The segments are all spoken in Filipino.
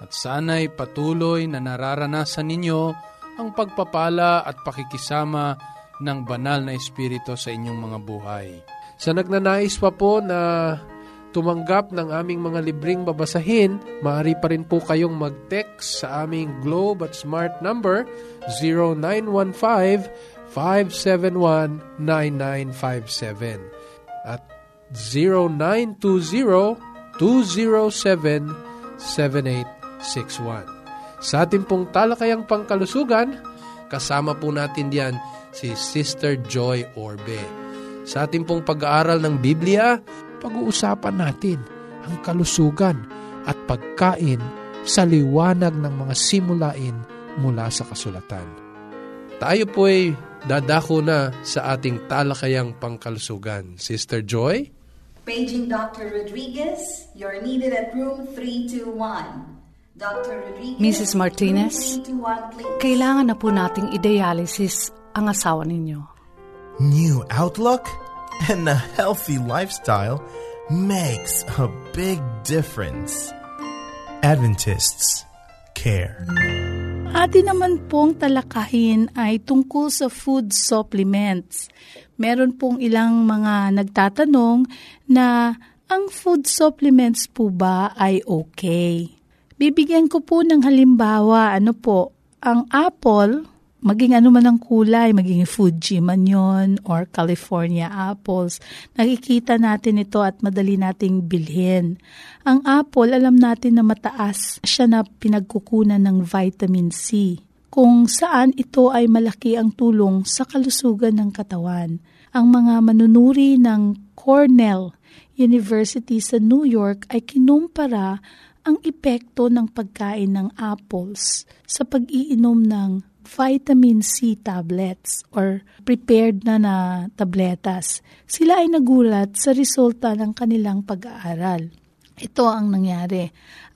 at sana'y patuloy na nararanasan ninyo ang pagpapala at pakikisama ng banal na Espiritu sa inyong mga buhay. Sa nagnanais pa po na tumanggap ng aming mga libreng babasahin, maaari pa rin po kayong mag-text sa aming Globe at Smart number 0915-571-9957 at 0920-207-7861. Sa ating pong talakayang pangkalusugan, kasama po natin diyan si Sister Joy Orbe. Sa ating pong pag-aaral ng Biblia, pag-uusapan natin ang kalusugan at pagkain sa liwanag ng mga simulain mula sa kasulatan. Tayo po ay dadako na sa ating talakayang pangkalusugan. Sister Joy? Paging Dr. Rodriguez, you're needed at room 321. Mrs. Martinez, kailangan na po nating i-dialysis ang asawa ninyo. New outlook and a healthy lifestyle makes a big difference. Adventists care. Atin naman pong talakahin ay tungkol sa food supplements. Meron pong ilang mga nagtatanong na ang food supplements po ba ay okay? Bibigyan ko po ng halimbawa, ano po, ang apple, maging ano man ang kulay, maging Fuji man yon or California apples, nakikita natin ito at madali nating bilhin. Ang apple, alam natin na mataas siya na pinagkukunan ng vitamin C, kung saan ito ay malaki ang tulong sa kalusugan ng katawan. Ang mga manunuri ng Cornell University sa New York ay kinumpara ang epekto ng pagkain ng apples sa pag-iinom ng vitamin C tablets or prepared na na tabletas. Sila ay nagulat sa resulta ng kanilang pag-aaral. Ito ang nangyari.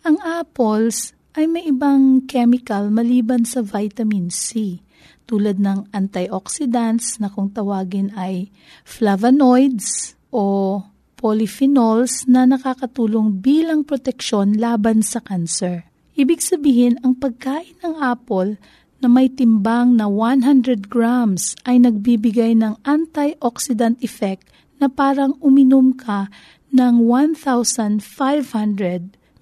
Ang apples ay may ibang chemical maliban sa vitamin C tulad ng antioxidants na kung tawagin ay flavonoids o polyphenols na nakakatulong bilang proteksyon laban sa kanser. Ibig sabihin, ang pagkain ng apple na may timbang na 100 grams ay nagbibigay ng antioxidant effect na parang uminom ka ng 1,500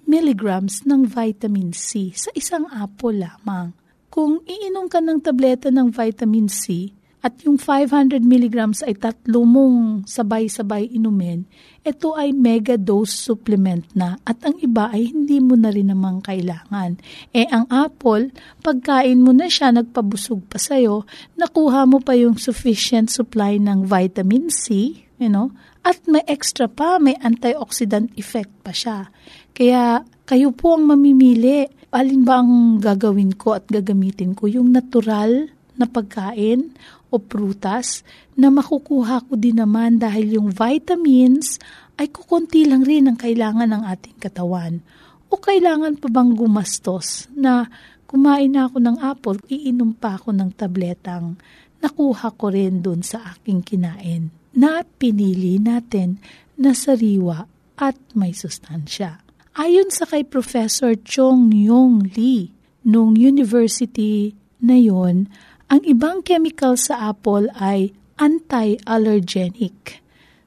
milligrams ng vitamin C sa isang apple lamang. Kung iinom ka ng tableta ng vitamin C, at yung 500 milligrams ay tatlo mong sabay-sabay inumin, ito ay mega dose supplement na at ang iba ay hindi mo na rin namang kailangan. Eh ang apple, pagkain mo na siya, nagpabusog pa sa'yo, nakuha mo pa yung sufficient supply ng vitamin C, you know, at may extra pa, may antioxidant effect pa siya. Kaya kayo po ang mamimili. Alin ba ang gagawin ko at gagamitin ko? Yung natural na pagkain o prutas na makukuha ko din naman dahil yung vitamins ay kukunti lang rin ang kailangan ng ating katawan. O kailangan pa bang gumastos na kumain na ako ng apple, iinom pa ako ng tabletang nakuha ko rin dun sa aking kinain na pinili natin na sariwa at may sustansya. Ayon sa kay Professor Chong Yong Lee, nung university na yon, ang ibang chemical sa apple ay anti-allergenic.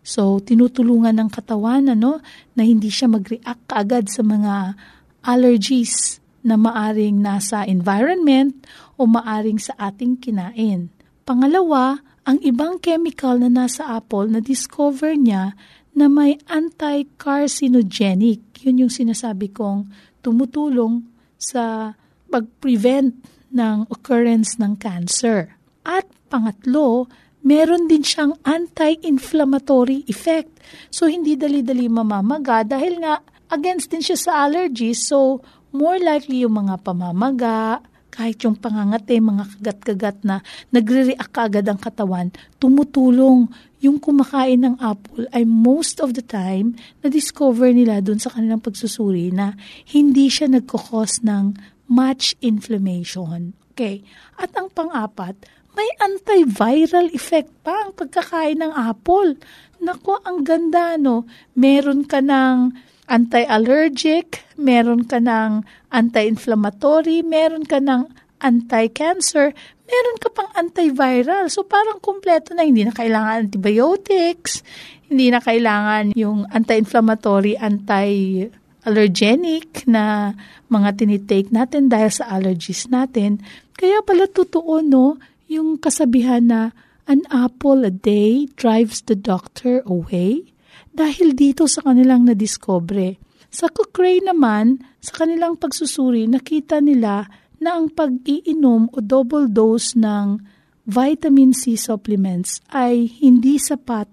So, tinutulungan ng katawan ano, na hindi siya mag-react kaagad sa mga allergies na maaring nasa environment o maaring sa ating kinain. Pangalawa, ang ibang chemical na nasa apple na discover niya na may anti-carcinogenic. Yun yung sinasabi kong tumutulong sa pag-prevent ng occurrence ng cancer. At pangatlo, meron din siyang anti-inflammatory effect. So, hindi dali-dali mamamaga dahil nga against din siya sa allergies. So, more likely yung mga pamamaga, kahit yung pangangate, mga kagat-kagat na nagre-react kaagad ang katawan, tumutulong yung kumakain ng apple ay most of the time na-discover nila dun sa kanilang pagsusuri na hindi siya nagkakos ng much inflammation. Okay. At ang pang-apat, may antiviral effect pa ang pagkakain ng apple. Nako, ang ganda, no? Meron ka ng anti-allergic, meron ka ng anti-inflammatory, meron ka ng anti-cancer, meron ka pang antiviral. So parang kumpleto na, hindi na kailangan antibiotics, hindi na kailangan yung anti-inflammatory, anti-allergenic na mga tinitake natin dahil sa allergies natin. Kaya pala totoo, no? yung kasabihan na an apple a day drives the doctor away dahil dito sa kanilang nadiscobre. Sa Cochrane naman, sa kanilang pagsusuri, nakita nila na ang pag-iinom o double dose ng vitamin C supplements ay hindi sapat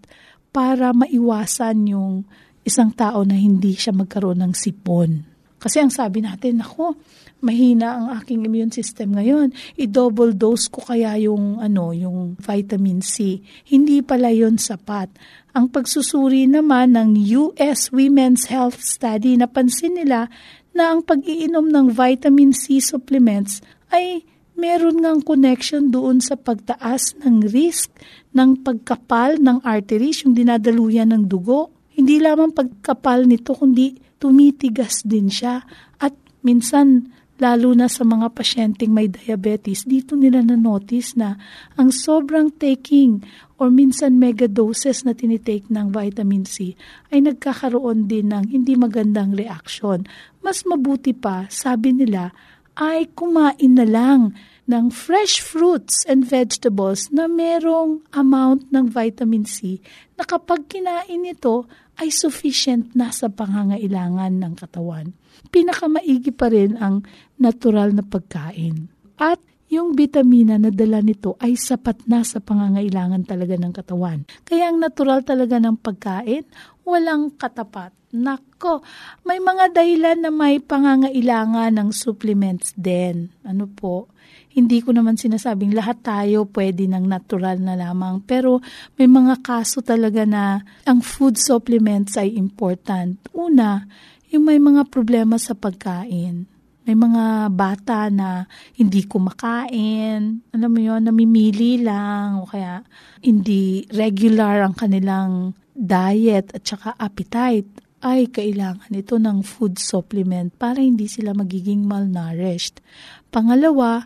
para maiwasan yung isang tao na hindi siya magkaroon ng sipon. Kasi ang sabi natin, ako, mahina ang aking immune system ngayon. I-double dose ko kaya yung ano, yung vitamin C. Hindi pala 'yon sapat. Ang pagsusuri naman ng US Women's Health Study, napansin nila na ang pag-iinom ng vitamin C supplements ay meron ngang connection doon sa pagtaas ng risk ng pagkapal ng arteries, yung dinadaluyan ng dugo. Hindi lamang pagkapal nito, kundi tumitigas din siya. At minsan, lalo na sa mga pasyenteng may diabetes, dito nila na-notice na ang sobrang taking or minsan mega doses na tinitake ng vitamin C ay nagkakaroon din ng hindi magandang reaksyon. Mas mabuti pa, sabi nila, ay kumain na lang ng fresh fruits and vegetables na merong amount ng vitamin C na kapag kinain ito ay sufficient na sa pangangailangan ng katawan pinakamaigi pa rin ang natural na pagkain. At yung vitamina na dala nito ay sapat na sa pangangailangan talaga ng katawan. Kaya ang natural talaga ng pagkain, walang katapat. Nako, may mga dahilan na may pangangailangan ng supplements din. Ano po? Hindi ko naman sinasabing lahat tayo pwede ng natural na lamang. Pero may mga kaso talaga na ang food supplements ay important. Una, yung may mga problema sa pagkain. May mga bata na hindi kumakain, alam mo yun, namimili lang, o kaya hindi regular ang kanilang diet at saka appetite, ay kailangan ito ng food supplement para hindi sila magiging malnourished. Pangalawa,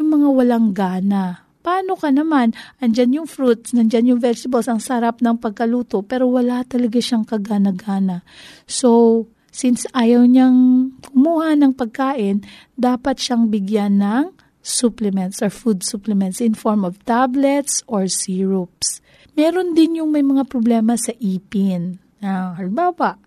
yung mga walang gana. Paano ka naman? Andyan yung fruits, nandyan yung vegetables, ang sarap ng pagkaluto, pero wala talaga siyang kagana-gana. So, Since ayaw niyang kumuha ng pagkain, dapat siyang bigyan ng supplements or food supplements in form of tablets or syrups. Meron din yung may mga problema sa ipin. Na, halimbawa,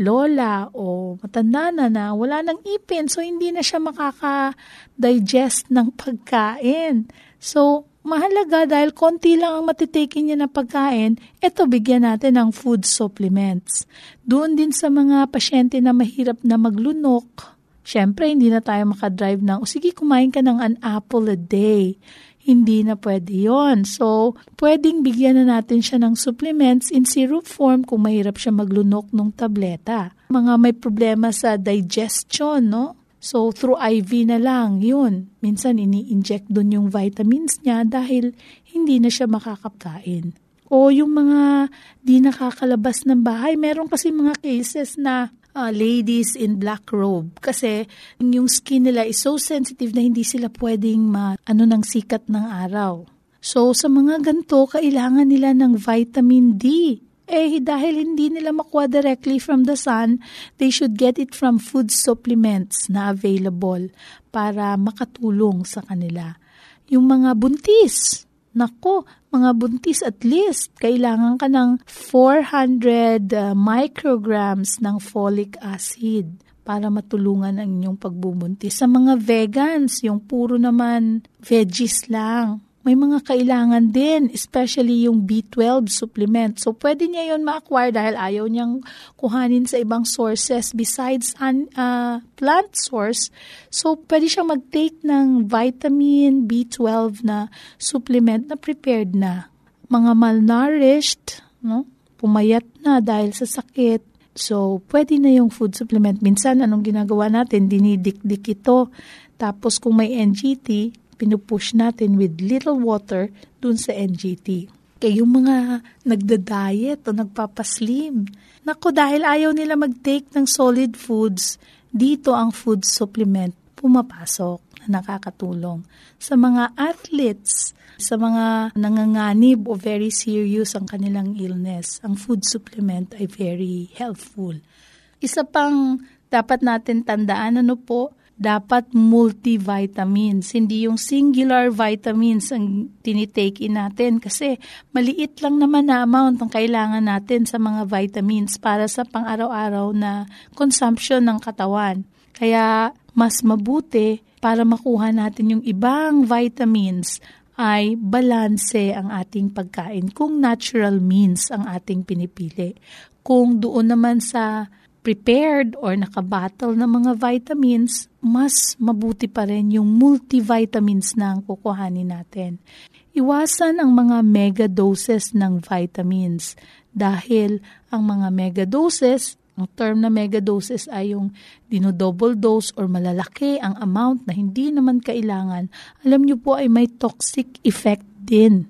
lola o matanda na na wala ng ipin so hindi na siya makaka-digest ng pagkain. So, mahalaga dahil konti lang ang matitake niya na pagkain, eto bigyan natin ng food supplements. Doon din sa mga pasyente na mahirap na maglunok, syempre hindi na tayo makadrive ng, o sige kumain ka ng an apple a day. Hindi na pwede yon. So, pwedeng bigyan na natin siya ng supplements in syrup form kung mahirap siya maglunok ng tableta. Mga may problema sa digestion, no? So, through IV na lang, yun. Minsan, ini-inject dun yung vitamins niya dahil hindi na siya makakapkain. O yung mga di nakakalabas ng bahay, meron kasi mga cases na uh, ladies in black robe kasi yung skin nila is so sensitive na hindi sila pwedeng ma, ano ng sikat ng araw. So, sa mga ganto, kailangan nila ng vitamin D. Eh, dahil hindi nila makuha directly from the sun, they should get it from food supplements na available para makatulong sa kanila. Yung mga buntis, Nako, mga buntis at least, kailangan ka ng 400 uh, micrograms ng folic acid para matulungan ang inyong pagbubuntis. Sa mga vegans, yung puro naman veggies lang, may mga kailangan din, especially yung B12 supplement. So, pwede niya yon ma-acquire dahil ayaw niyang kuhanin sa ibang sources besides an uh, plant source. So, pwede siyang mag-take ng vitamin B12 na supplement na prepared na. Mga malnourished, no? pumayat na dahil sa sakit. So, pwede na yung food supplement. Minsan, anong ginagawa natin? Dinidikdik ito. Tapos, kung may NGT, pinupush natin with little water dun sa NGT. Kaya yung mga nagda-diet o nagpapaslim, nako dahil ayaw nila mag-take ng solid foods, dito ang food supplement pumapasok na nakakatulong. Sa mga athletes, sa mga nanganganib o very serious ang kanilang illness, ang food supplement ay very helpful. Isa pang dapat natin tandaan, ano po, dapat multivitamins, hindi yung singular vitamins ang tinitake in natin kasi maliit lang naman na amount ang kailangan natin sa mga vitamins para sa pang-araw-araw na consumption ng katawan. Kaya mas mabuti para makuha natin yung ibang vitamins ay balanse ang ating pagkain kung natural means ang ating pinipili. Kung doon naman sa prepared or nakabattle ng mga vitamins, mas mabuti pa rin yung multivitamins na ang kukuhanin natin. Iwasan ang mga mega doses ng vitamins dahil ang mga mega doses, ang term na mega doses ay yung dinodouble dose or malalaki ang amount na hindi naman kailangan. Alam nyo po ay may toxic effect din.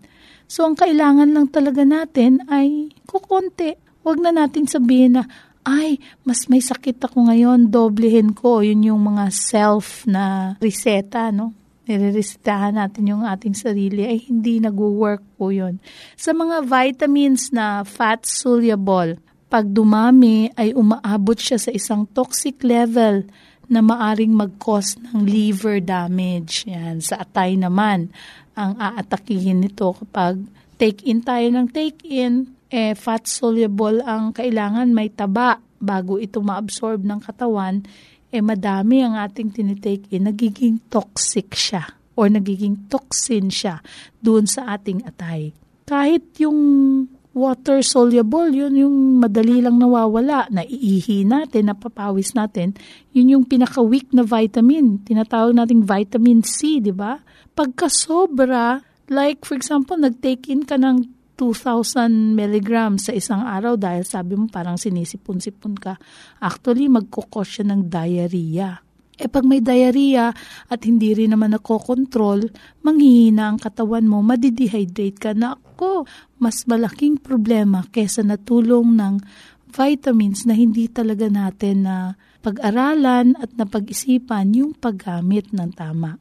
So ang kailangan lang talaga natin ay kukonti. Huwag na natin sabihin na ay, mas may sakit ako ngayon, doblehin ko. Yun yung mga self na reseta, no? Nireresetahan natin yung ating sarili, ay hindi nag-work po yun. Sa mga vitamins na fat soluble, pag dumami ay umaabot siya sa isang toxic level na maaring mag-cause ng liver damage. Yan. Sa atay naman, ang aatakihin nito kapag take-in tayo ng take-in, eh, fat soluble ang kailangan may taba bago ito maabsorb ng katawan, eh madami ang ating tinitake in, nagiging toxic siya or nagiging toxin siya doon sa ating atay. Kahit yung water soluble, yun yung madali lang nawawala, naiihi natin, napapawis natin, yun yung pinaka-weak na vitamin. Tinatawag nating vitamin C, di ba? Pagka sobra, like for example, nag-take in ka ng 2,000 milligrams sa isang araw dahil sabi mo parang sinisipon-sipon ka. Actually, magkukos siya ng diarrhea. E pag may diarrhea at hindi rin naman nakokontrol, manghihina ang katawan mo, madidehydrate ka na ako. Mas malaking problema kesa natulong ng vitamins na hindi talaga natin na pag-aralan at napag-isipan yung paggamit ng tama.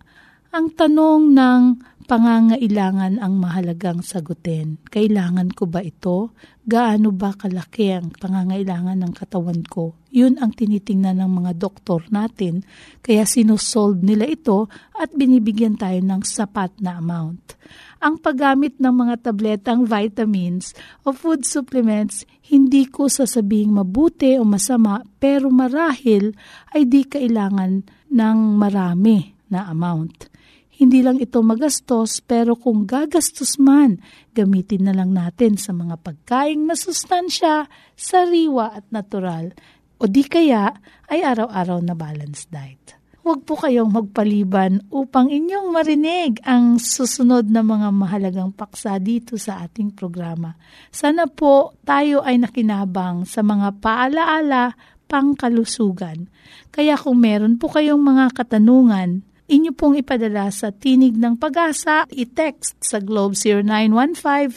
Ang tanong ng pangangailangan ang mahalagang sagutin. Kailangan ko ba ito? Gaano ba kalaki ang pangangailangan ng katawan ko? Yun ang tinitingnan ng mga doktor natin. Kaya sinusolve nila ito at binibigyan tayo ng sapat na amount. Ang paggamit ng mga tabletang vitamins o food supplements, hindi ko sasabing mabuti o masama pero marahil ay di kailangan ng marami na amount. Hindi lang ito magastos pero kung gagastos man, gamitin na lang natin sa mga pagkaing masustansya, sariwa at natural o di kaya ay araw-araw na balanced diet. Huwag po kayong magpaliban upang inyong marinig ang susunod na mga mahalagang paksa dito sa ating programa. Sana po tayo ay nakinabang sa mga paalaala pangkalusugan. Kaya kung meron po kayong mga katanungan, inyo pong ipadala sa Tinig ng Pag-asa, i-text sa Globe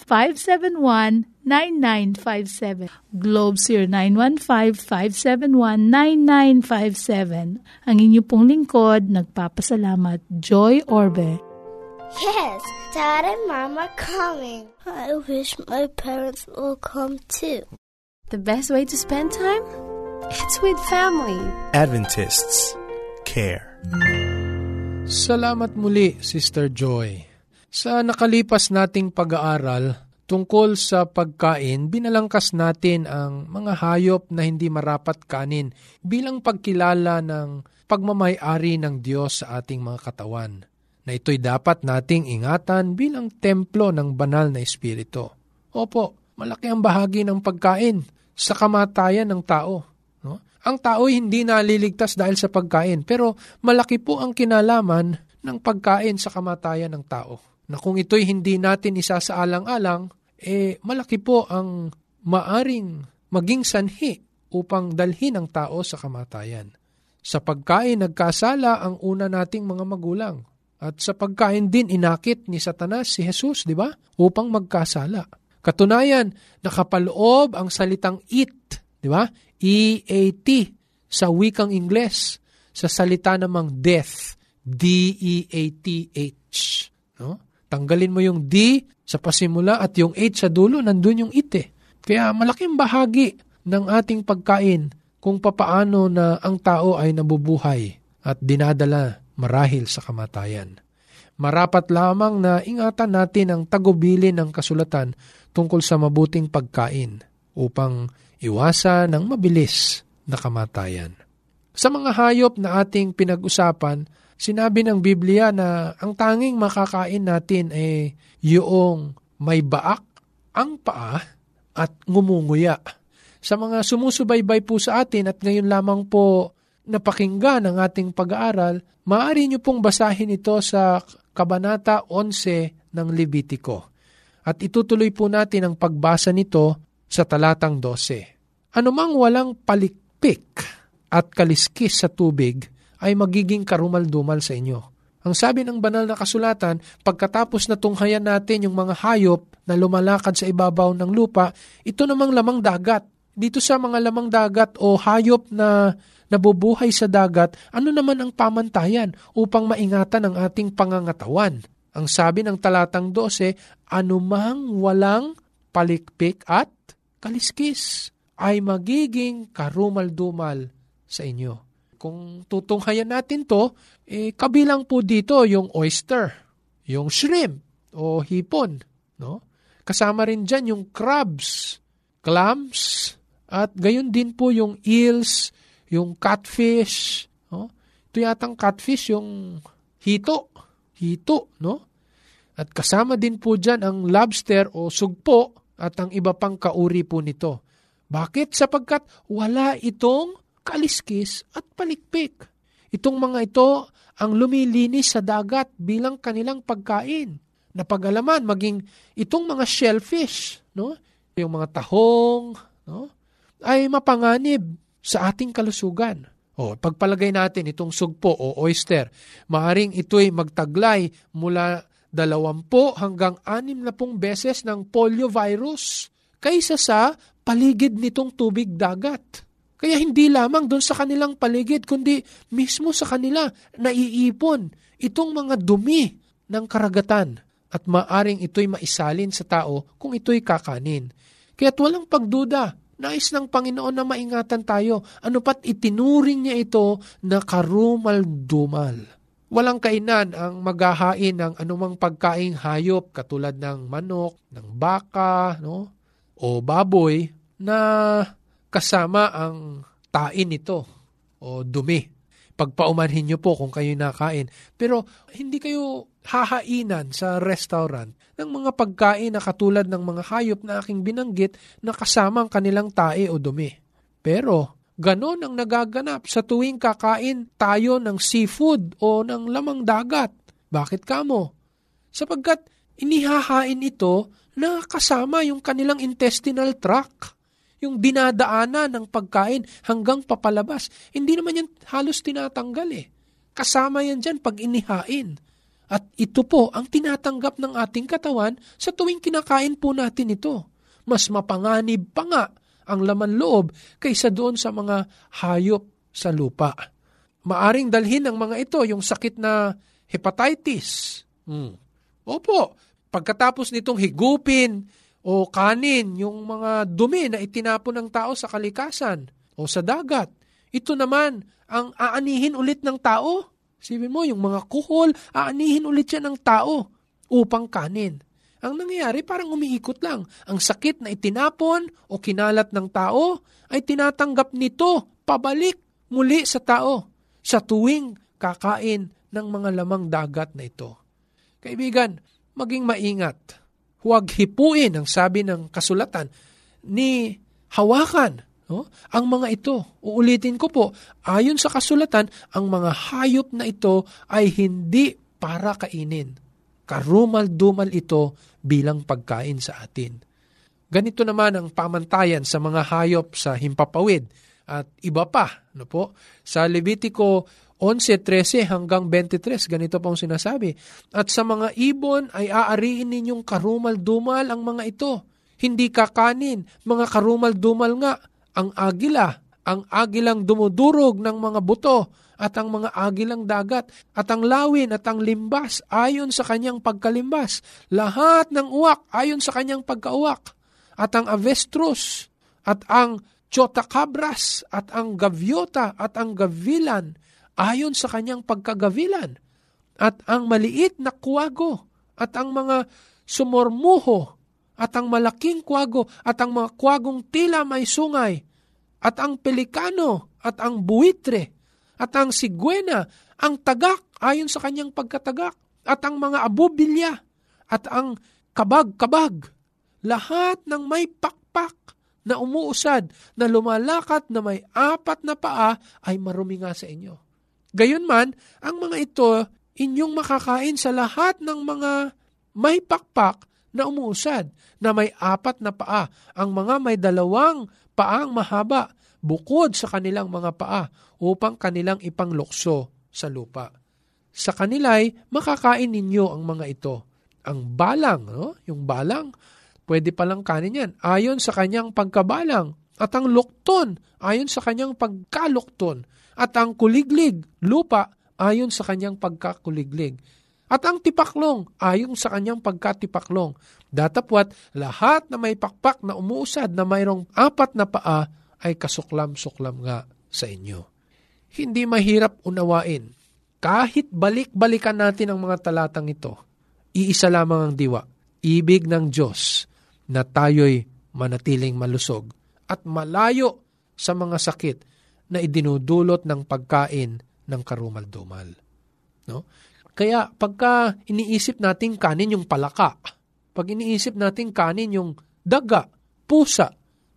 0915-571-9957. Globe 0915-571-9957. Ang inyo pong lingkod, nagpapasalamat, Joy Orbe. Yes, Dad and Mom are coming. I wish my parents will come too. The best way to spend time? It's with family. Adventists care. Salamat muli, Sister Joy. Sa nakalipas nating pag-aaral tungkol sa pagkain, binalangkas natin ang mga hayop na hindi marapat kanin bilang pagkilala ng pagmamayari ng Diyos sa ating mga katawan na ito'y dapat nating ingatan bilang templo ng banal na espiritu. Opo, malaki ang bahagi ng pagkain sa kamatayan ng tao. Ang tao hindi naliligtas dahil sa pagkain, pero malaki po ang kinalaman ng pagkain sa kamatayan ng tao. Na kung ito'y hindi natin isasaalang-alang, eh malaki po ang maaring maging sanhi upang dalhin ang tao sa kamatayan. Sa pagkain, nagkasala ang una nating mga magulang. At sa pagkain din inakit ni Satanas si Jesus, di ba? Upang magkasala. Katunayan, nakapaloob ang salitang eat, di ba? E-A-T sa wikang Ingles, sa salita namang death, D-E-A-T-H. No? Tanggalin mo yung D sa pasimula at yung H sa dulo, nandun yung it eh. Kaya malaking bahagi ng ating pagkain kung papaano na ang tao ay nabubuhay at dinadala marahil sa kamatayan. Marapat lamang na ingatan natin ang tagubilin ng kasulatan tungkol sa mabuting pagkain upang iwasan ng mabilis na kamatayan. Sa mga hayop na ating pinag-usapan, sinabi ng Biblia na ang tanging makakain natin ay yung may baak, ang paa, at ngumunguya. Sa mga sumusubaybay po sa atin at ngayon lamang po napakinggan ang ating pag-aaral, maaari niyo pong basahin ito sa Kabanata 11 ng Levitiko. At itutuloy po natin ang pagbasa nito sa talatang 12. Anumang walang palikpik at kaliskis sa tubig ay magiging karumal-dumal sa inyo. Ang sabi ng banal na kasulatan, pagkatapos na tunghayan natin yung mga hayop na lumalakad sa ibabaw ng lupa, ito namang lamang dagat. Dito sa mga lamang dagat o hayop na nabubuhay sa dagat, ano naman ang pamantayan upang maingatan ang ating pangangatawan? Ang sabi ng talatang 12, anumang walang palikpik at kaliskis ay magiging karumal-dumal sa inyo. Kung tutunghayan natin to, eh, kabilang po dito yung oyster, yung shrimp o hipon. No? Kasama rin dyan yung crabs, clams, at gayon din po yung eels, yung catfish, no? Ito yatang catfish, yung hito, hito, no? At kasama din po dyan ang lobster o sugpo at ang iba pang kauri po nito. Bakit? Sapagkat wala itong kaliskis at palikpik. Itong mga ito ang lumilinis sa dagat bilang kanilang pagkain. Napagalaman, maging itong mga shellfish, no? yung mga tahong, no? ay mapanganib sa ating kalusugan. O, pagpalagay natin itong sugpo o oyster, maaring ito'y magtaglay mula 20 hanggang 60 beses ng polio virus kaysa sa paligid nitong tubig dagat. Kaya hindi lamang doon sa kanilang paligid, kundi mismo sa kanila naiipon itong mga dumi ng karagatan at maaring ito'y maisalin sa tao kung ito'y kakanin. Kaya't walang pagduda, Nais ng Panginoon na maingatan tayo. Ano pat itinuring niya ito na karumal-dumal. Walang kainan ang maghahain ng anumang pagkaing hayop katulad ng manok, ng baka, no? o baboy na kasama ang tain nito o dumi. Pagpaumanhin niyo po kung kayo nakain. Pero hindi kayo hahainan sa restaurant ng mga pagkain na katulad ng mga hayop na aking binanggit na kasama ang kanilang tae o dumi. Pero ganon ang nagaganap sa tuwing kakain tayo ng seafood o ng lamang dagat. Bakit kamo? Sapagkat inihahain ito na kasama yung kanilang intestinal tract yung dinadaanan ng pagkain hanggang papalabas. Hindi naman yan halos tinatanggal eh. Kasama yan dyan pag inihain. At ito po ang tinatanggap ng ating katawan sa tuwing kinakain po natin ito. Mas mapanganib pa nga ang laman loob kaysa doon sa mga hayop sa lupa. Maaring dalhin ng mga ito yung sakit na hepatitis. Hmm. Opo, pagkatapos nitong higupin o kanin yung mga dumi na itinapon ng tao sa kalikasan o sa dagat, ito naman ang aanihin ulit ng tao. Sibin mo, yung mga kuhol, aanihin ulit siya ng tao upang kanin. Ang nangyayari parang umiikot lang. Ang sakit na itinapon o kinalat ng tao ay tinatanggap nito pabalik muli sa tao sa tuwing kakain ng mga lamang dagat na ito. Kaibigan, maging maingat. Huwag hipuin ang sabi ng kasulatan ni hawakan no? ang mga ito. Uulitin ko po, ayon sa kasulatan, ang mga hayop na ito ay hindi para kainin. Karumal-dumal ito bilang pagkain sa atin. Ganito naman ang pamantayan sa mga hayop sa himpapawid at iba pa. No po? Sa Levitico 11.13 hanggang 23, ganito pong sinasabi. At sa mga ibon ay aariin ninyong karumal-dumal ang mga ito. Hindi kakanin, mga karumal-dumal nga, ang agila, ang agilang dumudurog ng mga buto, at ang mga agilang dagat, at ang lawin at ang limbas ayon sa kanyang pagkalimbas. Lahat ng uwak ayon sa kanyang pagkauwak. At ang avestrus, at ang chotacabras, at ang gaviota, at ang gavilan, ayon sa kanyang pagkagavilan, at ang maliit na kuwago, at ang mga sumormuho, at ang malaking kuwago, at ang mga kuwagong tila may sungay, at ang pelikano, at ang buitre, at ang sigwena, ang tagak ayon sa kanyang pagkatagak, at ang mga abubilya, at ang kabag-kabag, lahat ng may pakpak na umuusad, na lumalakat na may apat na paa ay marumi nga sa inyo. Gayunman, ang mga ito inyong makakain sa lahat ng mga may pakpak na umuusad, na may apat na paa, ang mga may dalawang paang mahaba, bukod sa kanilang mga paa, upang kanilang ipanglukso sa lupa. Sa kanila'y makakain ninyo ang mga ito. Ang balang, no? yung balang, pwede palang kanin yan, ayon sa kanyang pagkabalang. At ang lukton, ayon sa kanyang pagkalukton at ang kuliglig, lupa, ayon sa kanyang pagkakuliglig. At ang tipaklong, ayon sa kanyang pagkatipaklong. Datapwat, lahat na may pakpak na umuusad na mayroong apat na paa ay kasuklam-suklam nga sa inyo. Hindi mahirap unawain. Kahit balik-balikan natin ang mga talatang ito, iisa lamang ang diwa, ibig ng Diyos na tayo'y manatiling malusog at malayo sa mga sakit na idinudulot ng pagkain ng karumal-dumal. No? Kaya pagka iniisip natin kanin yung palaka, pag iniisip natin kanin yung daga, pusa,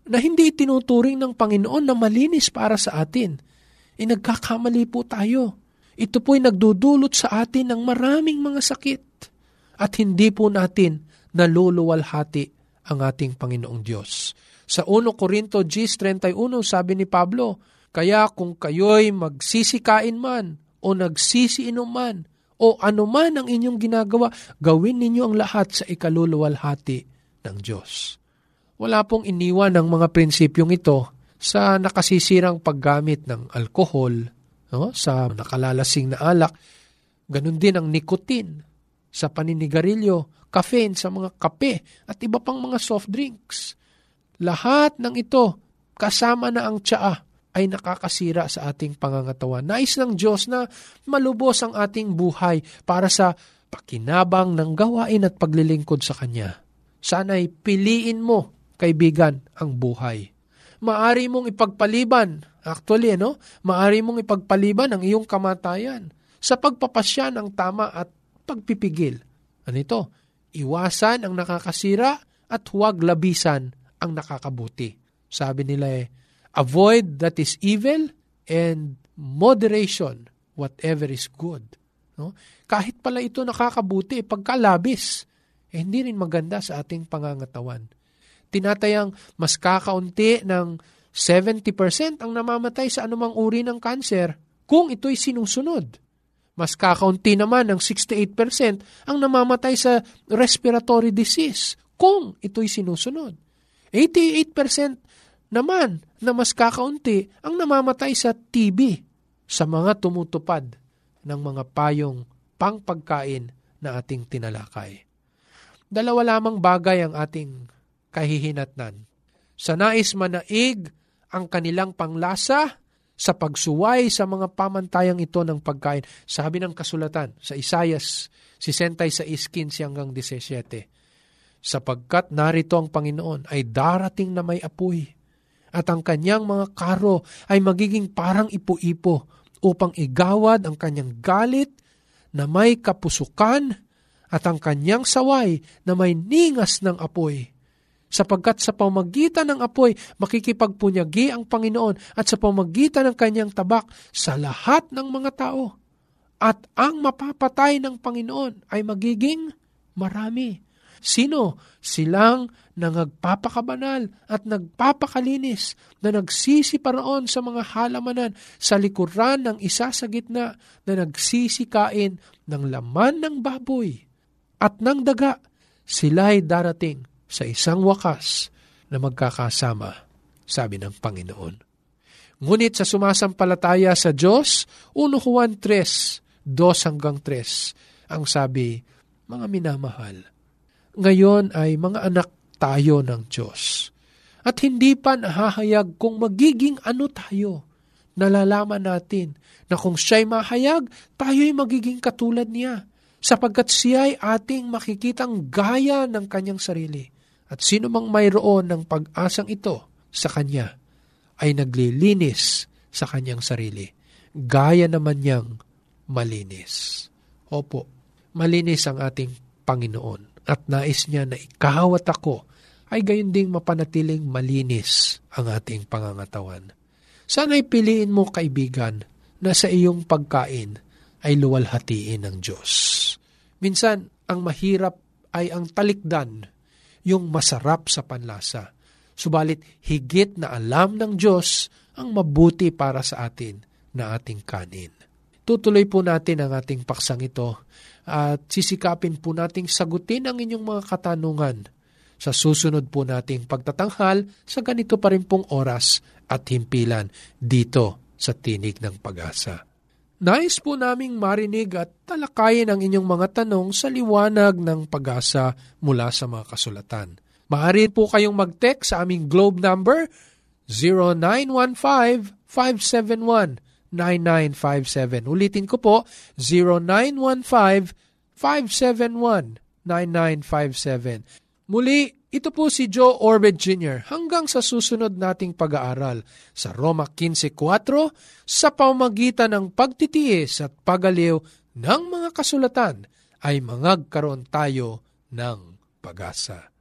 na hindi tinuturing ng Panginoon na malinis para sa atin, eh nagkakamali po tayo. Ito po'y nagdudulot sa atin ng maraming mga sakit at hindi po natin naluluwalhati ang ating Panginoong Diyos. Sa 1 Corinto 10.31 sabi ni Pablo, kaya kung kayo'y magsisikain man o nagsisiinom man o anuman ang inyong ginagawa, gawin ninyo ang lahat sa ikaluluwalhati ng Diyos. Wala pong iniwan ng mga prinsipyong ito sa nakasisirang paggamit ng alkohol, no? sa nakalalasing na alak, ganun din ang nicotine sa paninigarilyo, caffeine sa mga kape at iba pang mga soft drinks. Lahat ng ito kasama na ang tsaa ay nakakasira sa ating pangangatawan. Nais ng Diyos na malubos ang ating buhay para sa pakinabang ng gawain at paglilingkod sa Kanya. Sana'y piliin mo, kaibigan, ang buhay. Maari mong ipagpaliban, actually, no? Maari mong ipagpaliban ang iyong kamatayan sa pagpapasya ng tama at pagpipigil. Ano ito? Iwasan ang nakakasira at huwag labisan ang nakakabuti. Sabi nila eh, Avoid that is evil and moderation whatever is good. No? Kahit pala ito nakakabuti, pagkalabis, eh, hindi rin maganda sa ating pangangatawan. Tinatayang mas kakaunti ng 70% ang namamatay sa anumang uri ng kanser kung ito'y sinusunod. Mas kakaunti naman ng 68% ang namamatay sa respiratory disease kung ito'y sinusunod. 88% naman na mas kakaunti ang namamatay sa TB sa mga tumutupad ng mga payong pangpagkain na ating tinalakay. Dalawa lamang bagay ang ating kahihinatnan. Sa nais manaig ang kanilang panglasa sa pagsuway sa mga pamantayang ito ng pagkain. Sabi ng kasulatan sa Isayas 66:15 hanggang 17. Sapagkat narito ang Panginoon ay darating na may apoy at ang kanyang mga karo ay magiging parang ipo-ipo upang igawad ang kanyang galit na may kapusukan at ang kanyang saway na may ningas ng apoy sapagkat sa pamagitan ng apoy makikipagpunyagi ang Panginoon at sa pamagitan ng kanyang tabak sa lahat ng mga tao. At ang mapapatay ng Panginoon ay magiging marami. Sino? Silang nangagpapakabanal at nagpapakalinis na nagsisi paraon sa mga halamanan sa likuran ng isa sa gitna na nagsisikain ng laman ng baboy at ng daga. Sila'y darating sa isang wakas na magkakasama, sabi ng Panginoon. Ngunit sa sumasampalataya sa Diyos, 1 Juan 3, 2 hanggang 3, ang sabi, mga minamahal, ngayon ay mga anak tayo ng Diyos. At hindi pa nahahayag kung magiging ano tayo. Nalalaman natin na kung siya'y mahayag, tayo'y magiging katulad niya sapagkat siya ay ating makikitang gaya ng kanyang sarili. At sino mang mayroon ng pag-asang ito sa Kanya ay naglilinis sa Kanyang sarili. Gaya naman niyang malinis. Opo, malinis ang ating Panginoon at nais niya na ikaw at ako ay gayon ding mapanatiling malinis ang ating pangangatawan. Sana'y piliin mo, kaibigan, na sa iyong pagkain ay luwalhatiin ng Diyos. Minsan, ang mahirap ay ang talikdan yung masarap sa panlasa. Subalit higit na alam ng Diyos ang mabuti para sa atin na ating kanin. Tutuloy po natin ang ating paksang ito at sisikapin po nating sagutin ang inyong mga katanungan sa susunod po nating pagtatanghal sa ganito pa rin pong oras at himpilan dito sa Tinig ng Pag-asa. Nais po naming marinig at talakayin ang inyong mga tanong sa liwanag ng pag-asa mula sa mga kasulatan. Maaari po kayong mag-text sa aming globe number 0915-571-9957. Ulitin ko po, 0915-571-9957. Muli, ito po si Joe Orbed Jr. hanggang sa susunod nating pag-aaral sa Roma 15.4 sa pamagitan ng pagtitiis at pagaliw ng mga kasulatan ay mangagkaroon tayo ng pag-asa.